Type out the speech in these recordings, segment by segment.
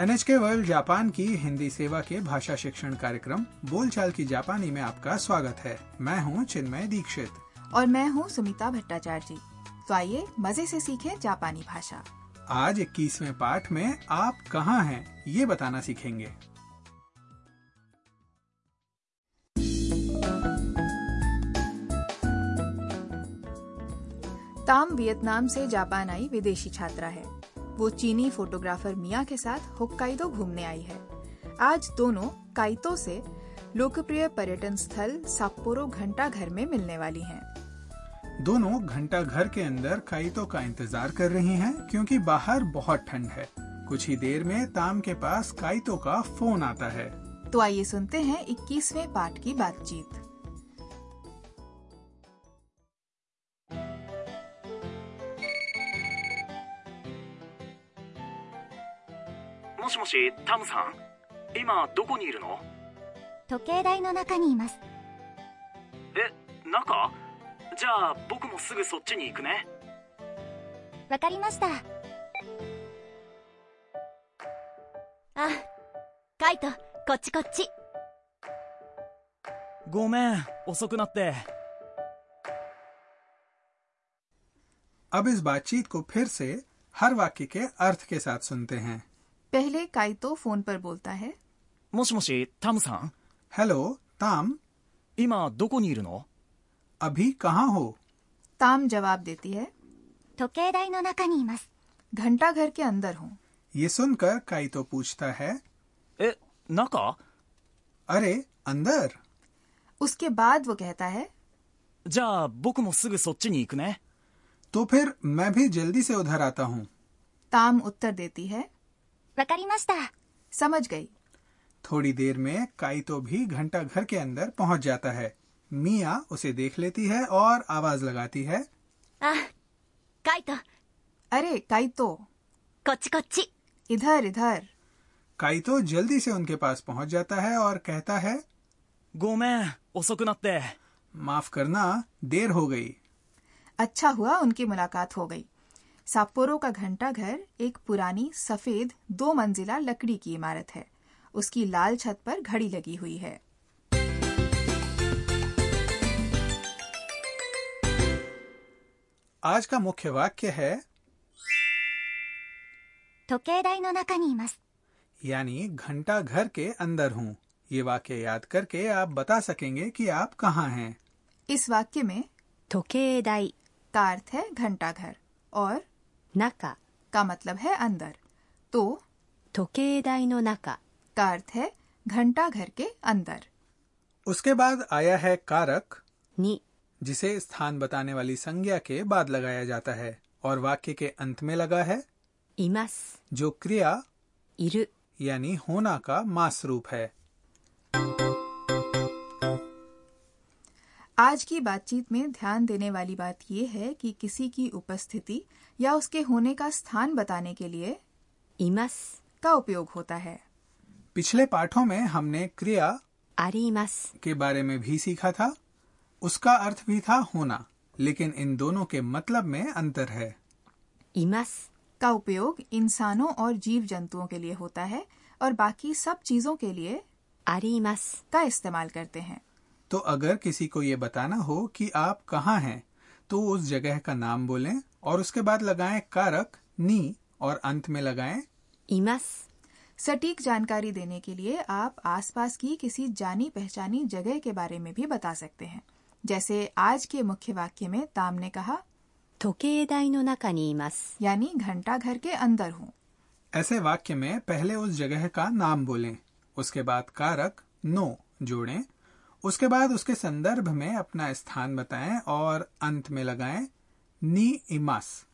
NHK world Japan की हिंदी सेवा के भाषा शिक्षण कार्यक्रम बोलचाल की जापानी में आपका स्वागत है। मैं हूँ चिन्मय दीक्षित। और मैं हूँ सुमिता भट्टाचार्य। जी तो आइए मज़े से सीखें जापानी भाषा। आज 21वें पाठ में आप कहाँ हैं ये बताना सीखेंगे। ताम वियतनाम से जापान आई विदेशी छात्रा है। वो चीनी फोटोग्राफर मिया के साथ होक्काइडो घूमने आई है। आज दोनों काइतो से लोकप्रिय पर्यटन स्थल साप्पोरो घंटा घर में मिलने वाली हैं। दोनों घंटा घर के अंदर काइतो का इंतज़ार कर रही हैं क्योंकि बाहर बहुत ठंड है। कुछ ही देर में ताम के पास काइतो का फ़ोन आता है। तो आइए सुनते हैं 21वें पाठ की बातचीत। しもしタムさん今どこにいるの時計台の中にいますえ中じゃあ僕もすぐそっちに行くねわかりましたあカイトこっちこっちごめん遅くなって अब इस बातचीत को फिर से हर वाक्य के अर्थ के साथ सुनते हैं पहले काइतो फोन पर बोलता है もしもしタムさん हेलो ताम 今どこにいるの अभी कहाँ हो ताम जवाब देती है 時計台の中にいます घंटा घर के अंदर हूँ ये सुनकर काइतो पूछता है え中 अरे अंदर उसके बाद वो कहता है じゃあ僕もすぐそっちに行くね तो फिर मैं भी जल्दी से उधर आता हूँ ताम उत्तर देती है わかりました समझ गई थोड़ी देर में काइतो भी घंटा घर के अंदर पहुँच जाता है मिया उसे देख लेती है और आवाज लगाती है あカイト अरे काइतो こっちこっち इधर इधर काइतो जल्दी से उनके पास पहुँच जाता है और कहता है ごめん遅くなって माफ करना देर हो गई अच्छा हुआ उनकी मुलाकात हो गई साप्पोरो का घंटा घर एक पुरानी सफेद दो मंजिला लकड़ी की इमारत है उसकी लाल छत पर घड़ी लगी हुई है आज का मुख्य वाक्य है 時計台の中にいます यानी घंटा घर के अंदर हूँ ये वाक्य याद करके आप बता सकेंगे कि आप कहाँ हैं इस वाक्य में 時計台 का अर्थ है घंटा घर और नाका। का मतलब है अंदर। तो टोकेदाई नो नाका। का अर्थ है घंटा घर के अंदर। उसके बाद आया है कारक। नी। जिसे स्थान बताने वाली संज्ञा के बाद लगाया जाता है और वाक्य के अंत में लगा है। इमस। जो क्रिया इरु। यानी होना का मास रूप है। आज की बातचीत में ध्यान देने वाली बात यह है कि किसी की उपस्थिति या उसके होने का स्थान बताने के लिए इमस का उपयोग होता है। पिछले पाठों में हमने क्रिया अरिमस के बारे में भी सीखा था उसका अर्थ भी था होना लेकिन इन दोनों के मतलब में अंतर है। इमस का उपयोग इंसानों और जीव जंतुओं के लिए होता है और बाकी सब चीज़ों के लिए अरिमस का इस्तेमाल करते हैं। तो अगर किसी को ये बताना हो कि आप कहाँ हैं तो उस जगह का नाम बोलें और उसके बाद लगाएँ कारक नी और अंत में लगाएँ इमस। सटीक जानकारी देने के लिए आप आसपास की किसी जानी पहचानी जगह के बारे में भी बता सकते हैं। जैसे आज के मुख्य वाक्य में ताम ने कहा यानी घंटा घर के अंदर हूँ। ऐसे वाक्य में पहले उस जगह का नाम बोलें उसके बाद कारक नो जोड़ें उसके बाद उसके संदर्भ में अपना स्थान बताएँ और अंत में लगाएँ नी इमास।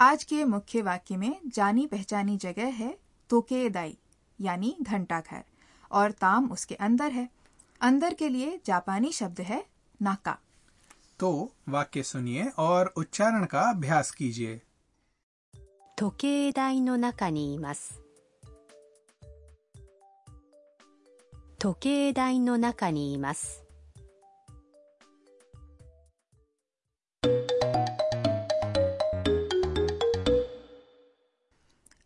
आज के मुख्य वाक्य में जानी पहचानी जगह है तोकेदाई यानी घंटाघर और ताम उसके अंदर है। अंदर के लिए जापानी शब्द है नाका। तो वाक्य सुनिए और उच्चारण का अभ्यास कीजिए। तोकेदाई नो नाका नी इमास। 時計台の中にいます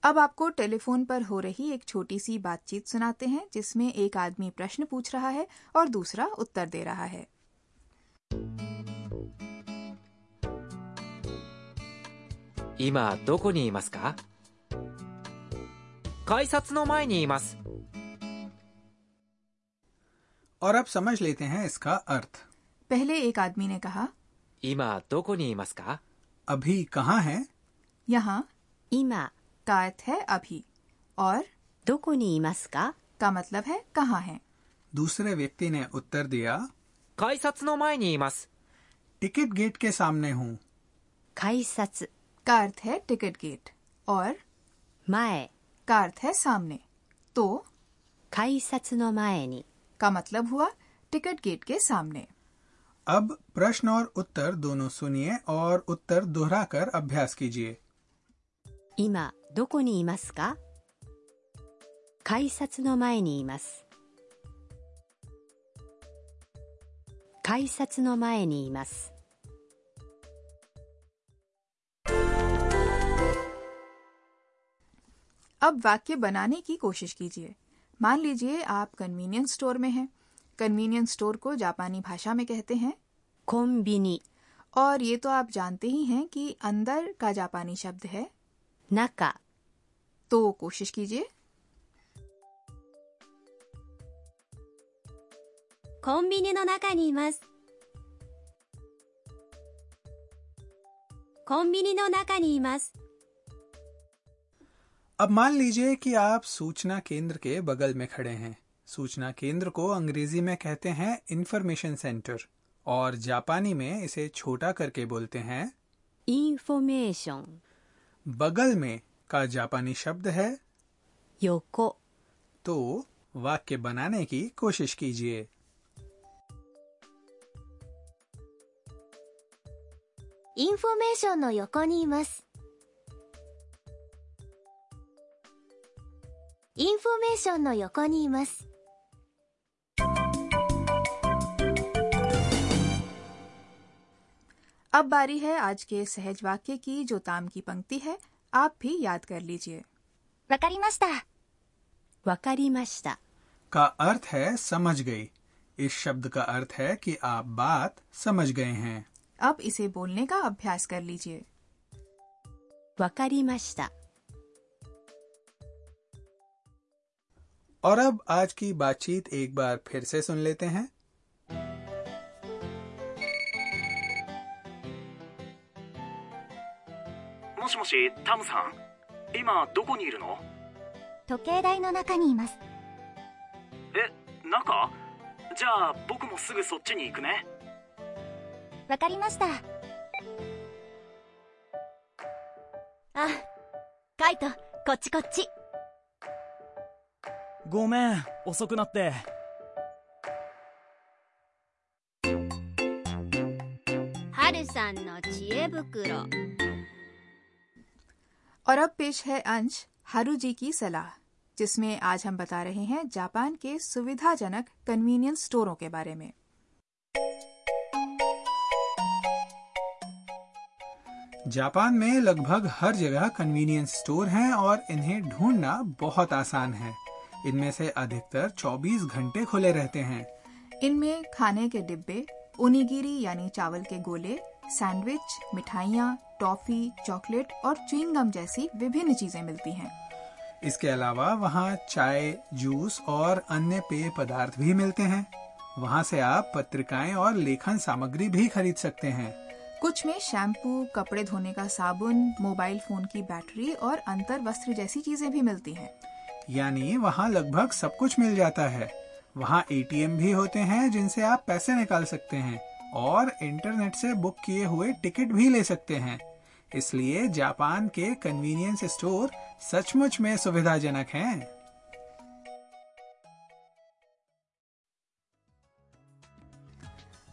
अब आपको टेलीफोन पर हो रही एक छोटी सी बातचीत सुनाते हैं जिसमें एक आदमी प्रश्न पूछ रहा है और दूसरा उत्तर दे रहा है 今どこにいますか改札の前にいます और अब समझ लेते हैं इसका अर्थ पहले एक आदमी ने कहा 今どこにいますか अभी कहाँ है यहाँ 今 का अर्थ है अभी और どこにいますか का मतलब है कहाँ है दूसरे व्यक्ति ने उत्तर दिया 改札の前にいます टिकट गेट के सामने हूँ 改札 का अर्थ है टिकट गेट और 前 का अर्थ है सामने तो 改札の前に का मतलब हुआ टिकट गेट के सामने अब प्रश्न और उत्तर दोनों सुनिए और उत्तर दोहराकर अभ्यास कीजिए 今どこにいますか改札の前にいます改札の前にいます अब वाक्य बनाने की कोशिश कीजिए मान लीजिए आप कन्वीनियंस स्टोर में हैं। कन्वीनियंस स्टोर को जापानी भाषा में कहते हैं। कोम्बिनी और ये तो आप जानते ही हैं कि अंदर का जापानी शब्द है। नका तो कोशिश कीजिए। कोम्बिनी नो नाका कोम्बिनी नो नाका अब मान लीजिए कि आप सूचना केंद्र के बगल में खड़े हैं सूचना केंद्र को अंग्रेजी में कहते हैं इंफॉर्मेशन सेंटर और जापानी में इसे छोटा करके बोलते हैं インフォメーション बगल में का जापानी शब्द है 横 तो वाक्य बनाने की कोशिश कीजिए インフォメーションの横にいます インフォメーションの横にいます अब बारी है आज के सहज वाक्य की जो ताम की पंक्ति है आप भी याद कर लीजिए わかりましたわかりました का अर्थ है समझ गई इस शब्द का अर्थ है कि आप बात समझ गए हैं अब इसे बोलने का अभ्यास कर लीजिए わかりました और अब आज की बातचीत एक बार फिर से सुन लेते हैं もしもしタムさん今どこにいるの時計台の中にいますえ中じゃあ僕もすぐそっちに行くねわかりましたあカイトこっちこっち ごめん遅くなって春さんの知恵袋 और अब पेश है अंश हारू जी की सलाह जिसमें आज हम बता रहे हैं जापान के सुविधाजनक कन्वीनियंस स्टोरों के बारे में जापान में लगभग हर जगह कन्वीनियंस स्टोर हैं और इन्हें ढूंढना बहुत आसान है इनमें से अधिकतर 24 घंटे खुले रहते हैं। इनमें खाने के डिब्बे ओनिगिरी यानी चावल के गोले सैंडविच मिठाइयाँ टॉफी चॉकलेट और च्युइंगम जैसी विभिन्न चीज़ें मिलती हैं। इसके अलावा वहाँ चाय जूस और अन्य पेय पदार्थ भी मिलते हैं। वहाँ से आप पत्रिकाएँ और लेखन सामग्री भी खरीद सकते हैं। कुछ में शैम्पू कपड़े धोने का साबुन मोबाइल फ़ोन की बैटरी और अंतर वस्त्र जैसी चीज़ें भी मिलती हैं। यानी वहाँ लगभग सब कुछ मिल जाता है। वहाँ एटीएम भी होते हैं जिनसे आप पैसे निकाल सकते हैं और इंटरनेट से बुक किए हुए टिकट भी ले सकते हैं। इसलिए जापान के कन्वीनियंस स्टोर सचमुच में सुविधाजनक हैं।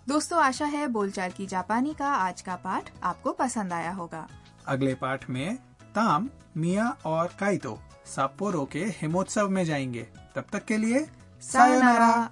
दोस्तों आशा है बोलचाल की जापानी का आज का पाठ आपको पसंद आया होगा। अगले पाठ में ताम मिया और काइतो। साप्पोरो के हिमोत्सव में जाएँगे। तब तक के लिए सायोनारा।